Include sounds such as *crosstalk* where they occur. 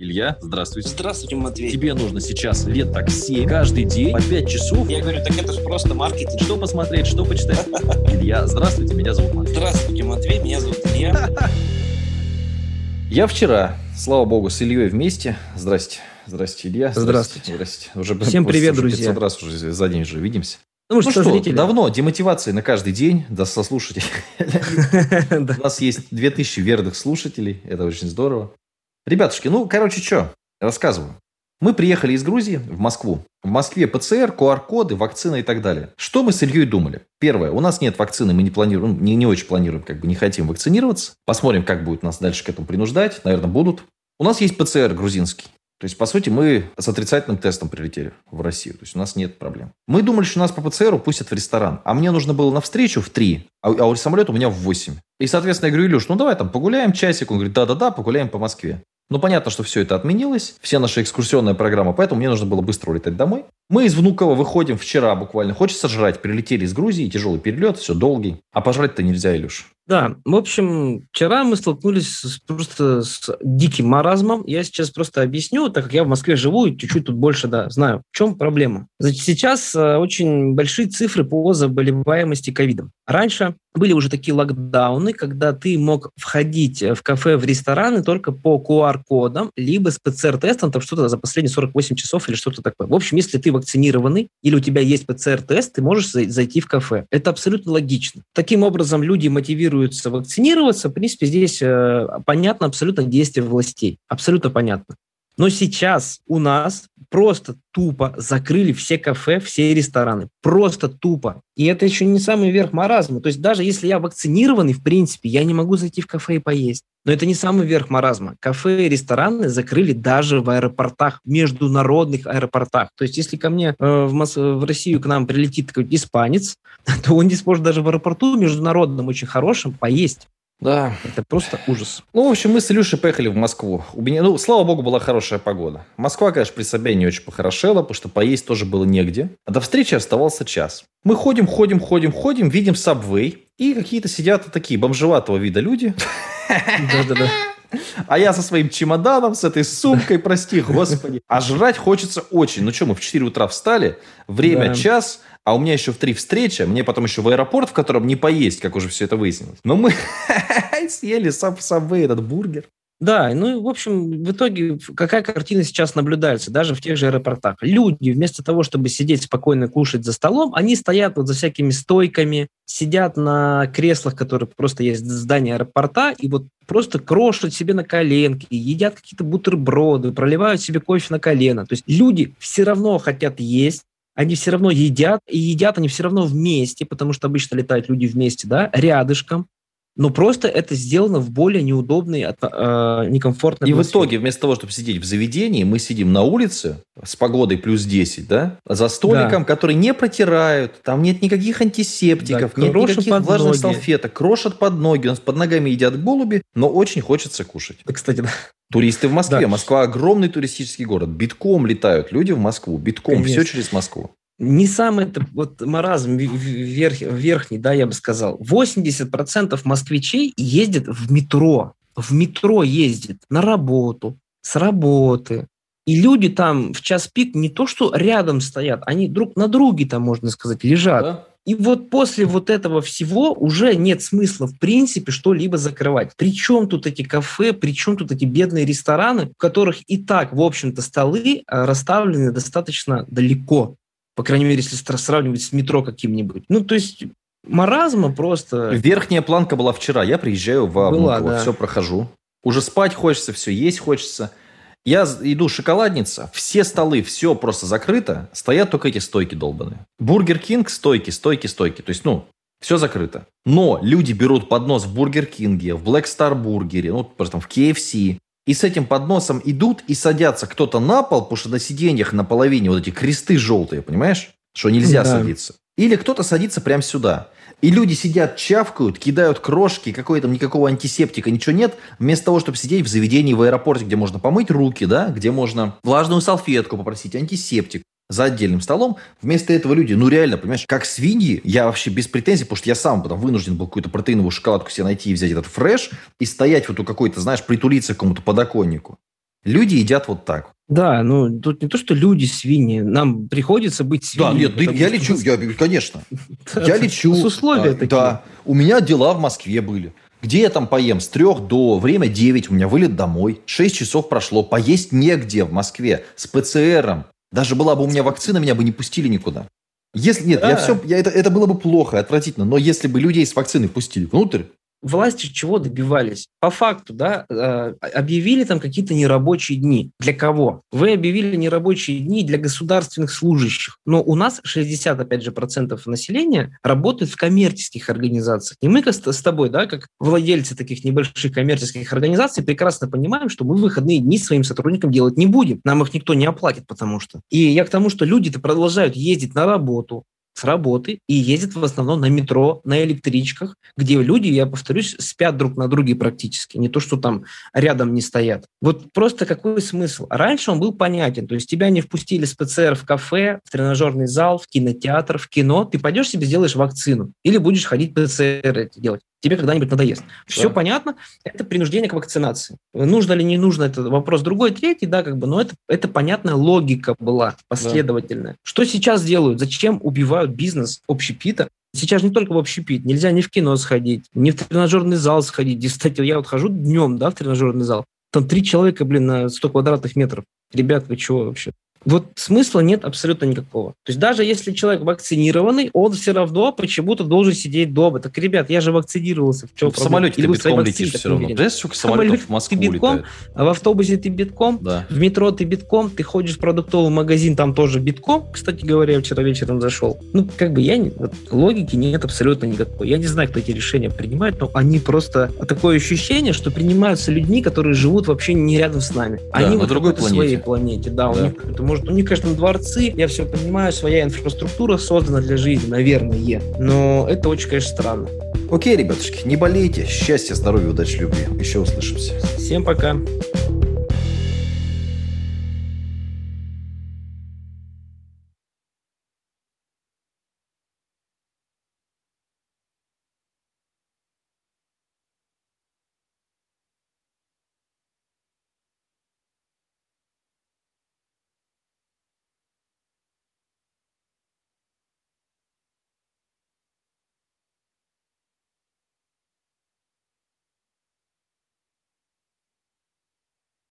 Илья, здравствуйте. Здравствуйте, Матвей. Тебе нужно сейчас лет так 7, каждый день по 5 часов. Я говорю, так это же просто маркетинг. Что посмотреть, что почитать? *laughs* Илья, здравствуйте, меня зовут Матвей. Здравствуйте, Матвей, меня зовут Илья. *laughs* Я вчера, слава богу, с Ильей вместе. Здрасте. Здрасте, Илья. Здравствуйте. Здрасте. Уже, Всем привет, уже друзья. 500 раз уже за день уже видимся. Ну, Ну что, что, зрители? давно, демотивации на каждый день, да, со слушателей. *laughs* У нас есть 2000 верных слушателей, это очень здорово. Ребятушки, ну, короче, что, рассказываю. Мы приехали из Грузии в Москву. В Москве ПЦР, QR-коды, вакцина и так далее. Что мы с Ильей думали? Первое, у нас нет вакцины, мы не планируем, не, не очень планируем, как бы не хотим вакцинироваться. Посмотрим, как будет нас дальше к этому принуждать. Наверное, будут. У нас есть ПЦР грузинский. То есть, по сути, мы с отрицательным тестом прилетели в Россию. То есть, у нас нет проблем. Мы думали, что нас по ПЦРу пустят в ресторан. А мне нужно было на встречу в 3, а, а у самолета у меня в 8. И, соответственно, я говорю, Илюш, ну давай там погуляем часик. Он говорит, да-да-да, погуляем по Москве. Ну, понятно, что все это отменилось, вся наша экскурсионная программа, поэтому мне нужно было быстро улетать домой. Мы из Внуково выходим вчера буквально. Хочется жрать. Прилетели из Грузии, тяжелый перелет, все долгий. А пожрать-то нельзя, Илюш. Да, в общем, вчера мы столкнулись с- просто с диким маразмом. Я сейчас просто объясню, так как я в Москве живу и чуть-чуть тут больше, да, знаю, в чем проблема. Значит, сейчас э, очень большие цифры по заболеваемости ковидом. Раньше были уже такие локдауны, когда ты мог входить в кафе, в рестораны только по QR-кодам, либо с ПЦР-тестом, там что-то за последние 48 часов или что-то такое. В общем, если ты вакцинированный или у тебя есть ПЦР-тест, ты можешь зай- зайти в кафе. Это абсолютно логично. Таким образом, люди мотивируются вакцинироваться. В принципе, здесь э, понятно абсолютно действие властей. Абсолютно понятно. Но сейчас у нас просто тупо закрыли все кафе, все рестораны. Просто тупо. И это еще не самый верх маразма. То есть даже если я вакцинированный, в принципе, я не могу зайти в кафе и поесть. Но это не самый верх маразма. Кафе и рестораны закрыли даже в аэропортах, в международных аэропортах. То есть если ко мне э, в, Мос- в Россию к нам прилетит какой-то испанец, *laughs* то он не сможет даже в аэропорту международном очень хорошем поесть. Да. Это просто ужас. Ну, в общем, мы с Илюшей поехали в Москву. У меня, ну, слава богу, была хорошая погода. Москва, конечно, при себе не очень похорошела, потому что поесть тоже было негде. А до встречи оставался час. Мы ходим, ходим, ходим, ходим, видим сабвей, и какие-то сидят такие бомжеватого вида люди. Да-да-да. А я со своим чемоданом, с этой сумкой, прости, господи. А жрать хочется очень. Ну что, мы в 4 утра встали, время Да. час, а у меня еще в 3 встреча, мне потом еще в аэропорт, в котором не поесть, как уже все это выяснилось. Но мы *laughs* съели саб сабвей этот бургер. Да, ну и, в общем, в итоге какая картина сейчас наблюдается, даже в тех же аэропортах. Люди вместо того, чтобы сидеть спокойно кушать за столом, они стоят вот за всякими стойками, сидят на креслах, которые просто есть в здании аэропорта, и вот просто крошат себе на коленки, едят какие-то бутерброды, проливают себе кофе на колено. То есть люди все равно хотят есть, они все равно едят, и едят они все равно вместе, потому что обычно летают люди вместе, да, рядышком. Но просто это сделано в более неудобной, э, некомфортной И в атмосфере. итоге, вместо того, чтобы сидеть в заведении, мы сидим на улице с погодой плюс 10, да, за столиком, который не протирают, там нет никаких антисептиков, Да, нет никаких под влажных ноги. салфеток, крошат под ноги, у нас под ногами едят голуби, но очень хочется кушать. Кстати, да. Туристы в Москве. Да. Москва огромный туристический город. Битком летают люди в Москву. Битком. Конечно. Все через Москву. Не самый это вот маразм верх- верхний, да, я бы сказал. 80% москвичей ездят в метро. В метро ездят на работу, с работы. И люди там в час пик не то, что рядом стоят, они друг на друге там, можно сказать, лежат. Да? И вот после вот этого всего уже нет смысла, в принципе, что-либо закрывать. Причем тут эти кафе, причем тут эти бедные рестораны, в которых и так, в общем-то, столы а, расставлены достаточно далеко. По крайней мере, если сравнивать с метро каким-нибудь. Ну, то есть маразма просто... Верхняя планка была вчера. Я приезжаю в Была, Внуково, да. все прохожу. Уже спать хочется, все есть хочется. Я иду шоколадница, все столы, все просто закрыто, стоят только эти стойки долбаные. Бургер Кинг, стойки, стойки, стойки. То есть, ну, все закрыто. Но люди берут поднос в Бургер Кинге, в Black Star Бургере, ну, просто там в KFC, и с этим подносом идут и садятся кто-то на пол, потому что на сиденьях на половине вот эти кресты желтые, понимаешь? Что нельзя Да. садиться. Или кто-то садится прямо сюда. И люди сидят, чавкают, кидают крошки, какой там никакого антисептика, ничего нет. Вместо того, чтобы сидеть в заведении в аэропорте, где можно помыть руки, да, где можно влажную салфетку попросить, антисептик за отдельным столом. Вместо этого люди, ну реально, понимаешь, как свиньи, я вообще без претензий, потому что я сам потом вынужден был какую-то протеиновую шоколадку себе найти и взять этот фреш и стоять вот у какой-то, знаешь, притулиться к какому-то подоконнику. Люди едят вот так. Да, ну тут не то, что люди свиньи, нам приходится быть свиньями. Да, нет, да, я лечу, я, конечно. *laughs* Я лечу. С условия такие. Да, у меня дела в Москве были. Где я там поем? С трех до время 9 у меня вылет домой. 6 часов прошло. Поесть негде в Москве. С ПЦРом. Даже была бы у меня вакцина, меня бы не пустили никуда. Если нет, Да. я все, я, это, это было бы плохо, отвратительно. Но если бы людей с вакциной пустили внутрь, власти чего добивались? По факту, да, э, объявили там какие-то нерабочие дни. Для кого? Вы объявили нерабочие дни для государственных служащих. Но у нас 60, опять же, процентов населения работают в коммерческих организациях. И мы с тобой, да, как владельцы таких небольших коммерческих организаций, прекрасно понимаем, что мы выходные дни своим сотрудникам делать не будем. Нам их никто не оплатит, потому что. И я к тому, что люди-то продолжают ездить на работу, с работы и ездят в основном на метро, на электричках, где люди, я повторюсь, спят друг на друге практически. Не то, что там рядом не стоят. Вот просто какой смысл? Раньше он был понятен. То есть тебя не впустили с ПЦР в кафе, в тренажерный зал, в кинотеатр, в кино. Ты пойдешь себе сделаешь вакцину. Или будешь ходить ПЦР эти делать. Тебе когда-нибудь надоест. Все понятно. Это принуждение к вакцинации. Нужно ли не нужно, это вопрос другой, третий, да, как бы, но это, это понятная логика была, последовательная. Что сейчас делают? Зачем убивают бизнес общепита? Сейчас не только в общепит, нельзя ни в кино сходить, ни в тренажерный зал сходить. И, Кстати, я вот хожу днем, да, в тренажерный зал. Там три человека, блин, на 100 квадратных метров. Ребят, вы чего вообще? Вот смысла нет абсолютно никакого. То есть даже если человек вакцинированный, он все равно почему-то должен сидеть дома. Так, ребят, я же вакцинировался. В, чем в самолете ты битком летишь все равно. Знаешь, сколько самолетов в Москву ты битком, летает? А в автобусе ты битком, Да. в метро ты битком, ты ходишь в продуктовый магазин, там тоже битком. Кстати говоря, я вчера вечером зашел. Ну, как бы я не... вот логики нет абсолютно никакой. Я не знаю, кто эти решения принимает, но они просто... Такое ощущение, что принимаются людьми, которые живут вообще не рядом с нами. они на вот другой какой-то своей планете. планете. Да, Да. у них может... У них, конечно, дворцы, я все понимаю, своя инфраструктура создана для жизни, наверное. Но это очень, конечно, странно. Окей, ребятушки, не болейте. Счастья, здоровья, удачи, любви. Еще услышимся. Всем пока.